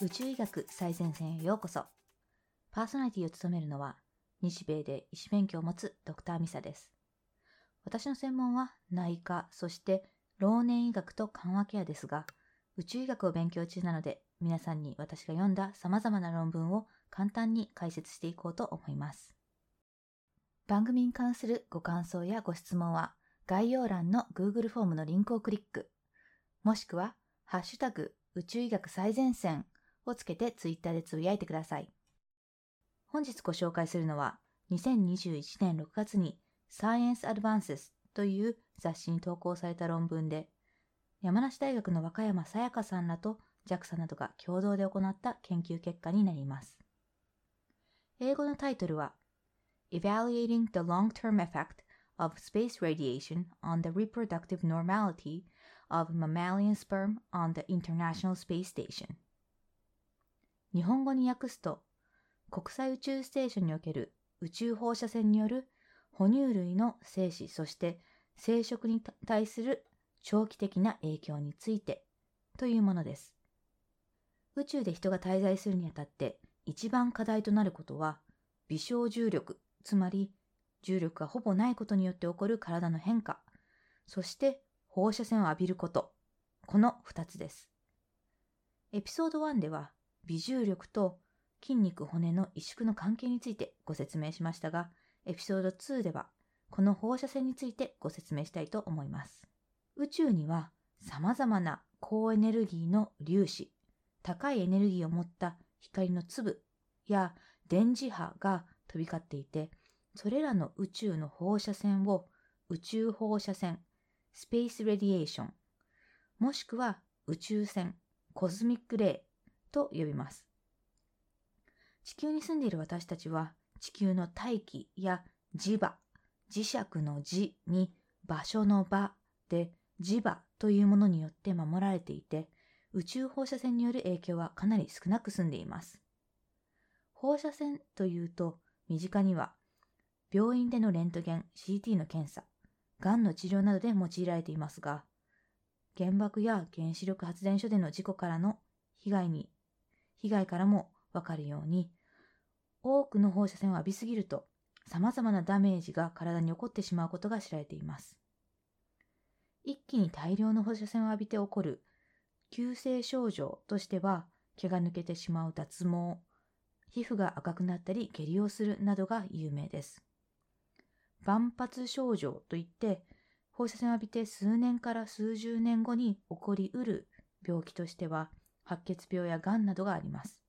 宇宙医学最前線へようこそ。パーソナリティを務めるのは、日米で医師免許を持つドクターミサです。私の専門は内科、そして老年医学と緩和ケアですが、宇宙医学を勉強中なので、皆さんに私が読んだ様々な論文を簡単に解説していこうと思います。番組に関するご感想やご質問は、概要欄の Google フォームのリンクをクリック、もしくは、ハッシュタグ宇宙医学最前線をつけてツイッターでつぶやいてください。本日ご紹介するのは、2021年6月に Science Advances という雑誌に投稿された論文で、山梨大学の若山さやかさんらと JAXA などが共同で行った研究結果になります。英語のタイトルは Evaluating the Long-Term Effect of Space Radiation on the Reproductive Normality of Mammalian Sperm on the International Space Station 日本語に訳すと国際宇宙ステーションにおける宇宙放射線による哺乳類の精子そして生殖に対する長期的な影響についてというものです。宇宙で人が滞在するにあたって一番課題となることは微小重力、つまり重力がほぼないことによって起こる体の変化、そして放射線を浴びること、この2つです。エピソード1では微重力と筋肉骨の萎縮の関係についてご説明しましたが、エピソード2ではこの放射線についてご説明したいと思います。宇宙には様々な高エネルギーの粒子、高いエネルギーを持った光の粒や電磁波が飛び交っていて、それらの宇宙の放射線を宇宙放射線、 space radiation、もしくは宇宙線、 cosmic ray と呼びます。地球に住んでいる私たちは地球の大気や磁場、磁石の磁に場所の場で磁場というものによって守られていて、宇宙放射線による影響はかなり少なく済んでいます。放射線というと、身近には病院でのレントゲン、CT の検査、がんの治療などで用いられていますが、原爆や原子力発電所での事故からの被害に、被害からもわかるように、多くの放射線を浴びすぎると様々なダメージが体に起こってしまうことが知られています。一気に大量の放射線を浴びて起こる急性症状としては、毛が抜けてしまう脱毛、皮膚が赤くなったり下痢をするなどが有名です。万発症状といって、放射線を浴びて数年から数十年後に起こりうる病気としては、白血病や癌などがあります。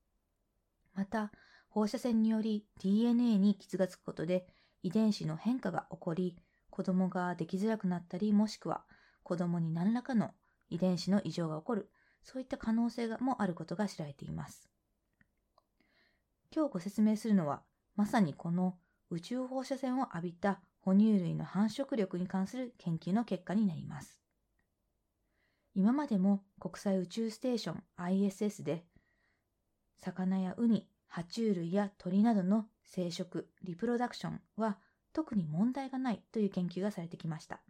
また、放射線により DNA に傷がつくことで遺伝子の変化が起こり、子供ができづらくなったり、もしくは子供に何らかの遺伝子の異常が起こる、そういった可能性がもあることが知られています。今日ご説明するのは、まさにこの宇宙放射線を浴びた哺乳類の繁殖力に関する研究の結果になります。今までも国際宇宙ステーション ISS で、魚やウニ、爬虫類や鳥などの生殖、リプロダクションは特に問題がないという研究がされてきました。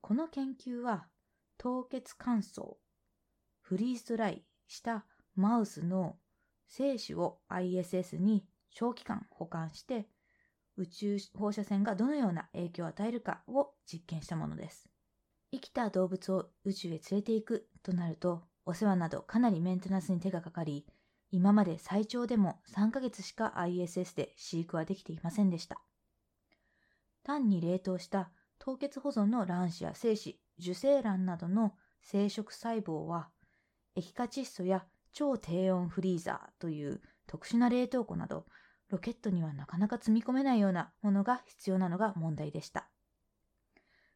この研究は凍結乾燥、フリーズドライしたマウスの精子を ISS に長期間保管して宇宙放射線がどのような影響を与えるかを実験したものです。生きた動物を宇宙へ連れて行くとなるとお世話などかなりメンテナンスに手がかかり今まで最長でも3ヶ月しか ISS で飼育はできていませんでした。単に冷凍した凍結保存の卵子や精子、受精卵などの生殖細胞は、液化窒素や超低温フリーザーという特殊な冷凍庫など、ロケットにはなかなか積み込めないようなものが必要なのが問題でした。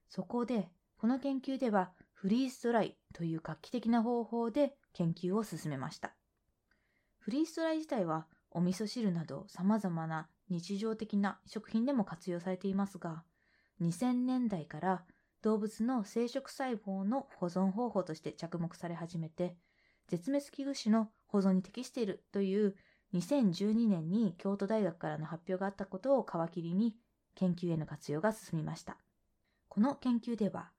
そこで、この研究ではフリーズドライという画期的な方法で研究を進めました。フリーストライ自体はお味噌汁など様々な日常的な食品でも活用されていますが、2000年代から動物の生殖細胞の保存方法として着目され始めて、絶滅危惧種の保存に適しているという2012年に京都大学からの発表があったことを皮切りに研究への活用が進みました。この研究では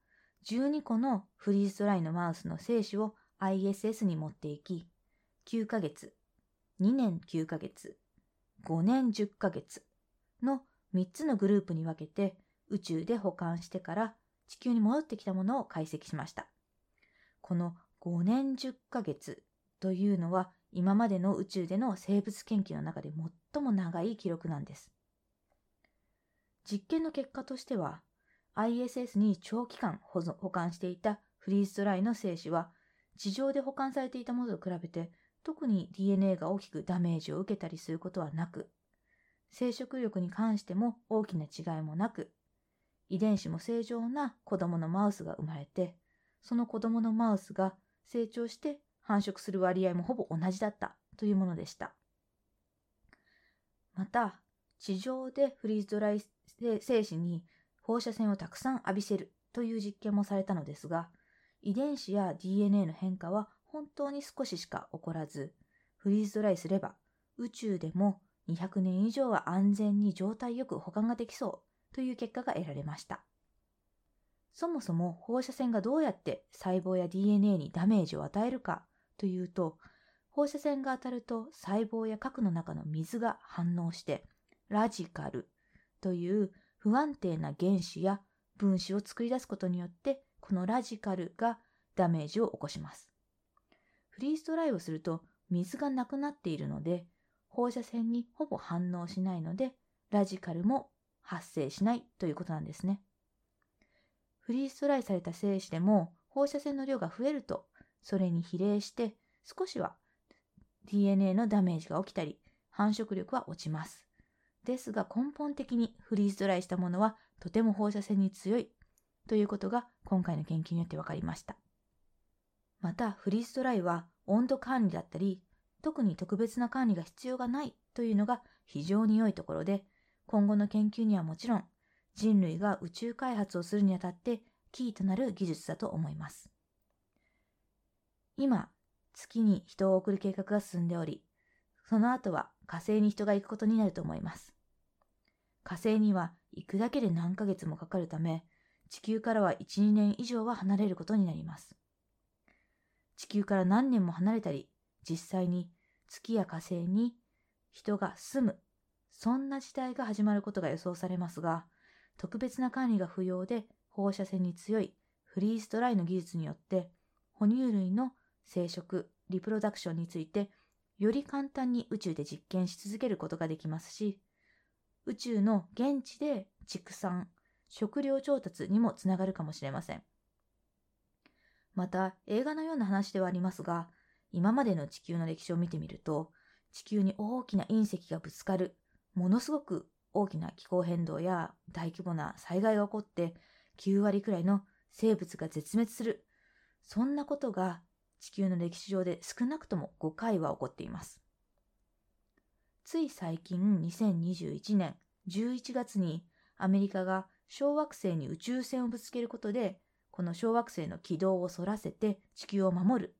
12個のフリーズドライのマウスの精子を ISS に持っていき、9ヶ月、2年9ヶ月、5年10ヶ月の3つのグループに分けて宇宙で保管してから地球に戻ってきたものを解析しました。この5年10ヶ月というのは今までの宇宙での生物研究の中で最も長い記録なんです。実験の結果としては ISS に長期間保管していたフリーズドライの精子は地上で保管されていたものと比べて特に DNA が大きくダメージを受けたりすることはなく生殖力に関しても大きな違いもなく遺伝子も正常な子供のマウスが生まれてその子供のマウスが成長して繁殖する割合もほぼ同じだったというものでした。また、地上でフリーズドライ精子に放射線をたくさん浴びせるという実験もされたのですが、遺伝子や DNA の変化は本当に少ししか起こらず、フリーズドライすれば宇宙でも200年以上は安全に状態よく保管ができそうという結果が得られました。そもそも放射線がどうやって細胞や DNA にダメージを与えるかというと、放射線が当たると細胞や核の中の水が反応して、ラジカルという不安定な原子や分子を作り出すことによって、このラジカルがダメージを起こします。フリーズドライをすると水がなくなっているので、放射線にほぼ反応しないので、ラジカルも発生しないということなんですね。フリーストライされた精子でも放射線の量が増えると、それに比例して少しは DNA のダメージが起きたり、繁殖力は落ちます。ですが根本的にフリーズドライしたものはとても放射線に強いということが今回の研究によって分かりました。またフリーズドライは温度管理だったり特に特別な管理が必要がないというのが非常に良いところで今後の研究にはもちろん人類が宇宙開発をするにあたってキーとなる技術だと思います。今、月に人を送る計画が進んでおり、その後は火星に人が行くことになると思います。火星には行くだけで何ヶ月もかかるため、地球からは1、2年以上は離れることになります。地球から何年も離れたり、実際に月や火星に人が住む、そんな時代が始まることが予想されますが、特別な管理が不要で放射線に強いフリーストライの技術によって哺乳類の生殖、リプロダクションについてより簡単に宇宙で実験し続けることができますし宇宙の現地で畜産、食料調達にもつながるかもしれません。また映画のような話ではありますが今までの地球の歴史を見てみると地球に大きな隕石がぶつかるものすごく大きな気候変動や大規模な災害が起こって9割くらいの生物が絶滅する。そんなことが地球の歴史上で少なくとも5回は起こっています。つい最近2021年11月にアメリカが小惑星に宇宙船をぶつけることでこの小惑星の軌道をそらせて地球を守る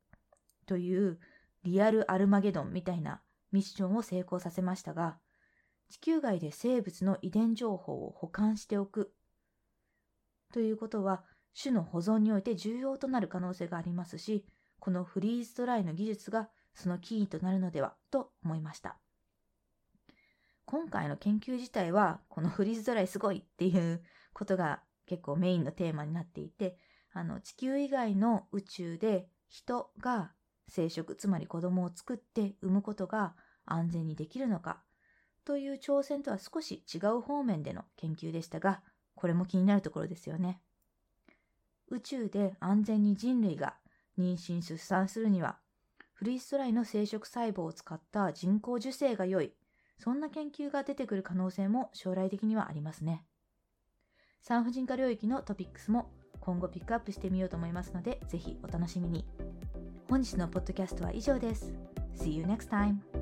というリアルアルマゲドンみたいなミッションを成功させましたが地球外で生物の遺伝情報を保管しておくということは種の保存において重要となる可能性がありますしこのフリーズドライの技術がそのキーとなるのではと思いました今回の研究自体はこのフリーズドライすごいっていうことが結構メインのテーマになっていてあの地球以外の宇宙で人が生殖つまり子供を作って産むことが安全にできるのかという挑戦とは少し違う方面での研究でしたが、これも気になるところですよね。宇宙で安全に人類が妊娠出産するには、フリーストライの生殖細胞を使った人工授精が良い、そんな研究が出てくる可能性も将来的にはありますね。産婦人科領域のトピックスも今後ピックアップしてみようと思いますので、ぜひお楽しみに。本日のポッドキャストは以上です。See you next time!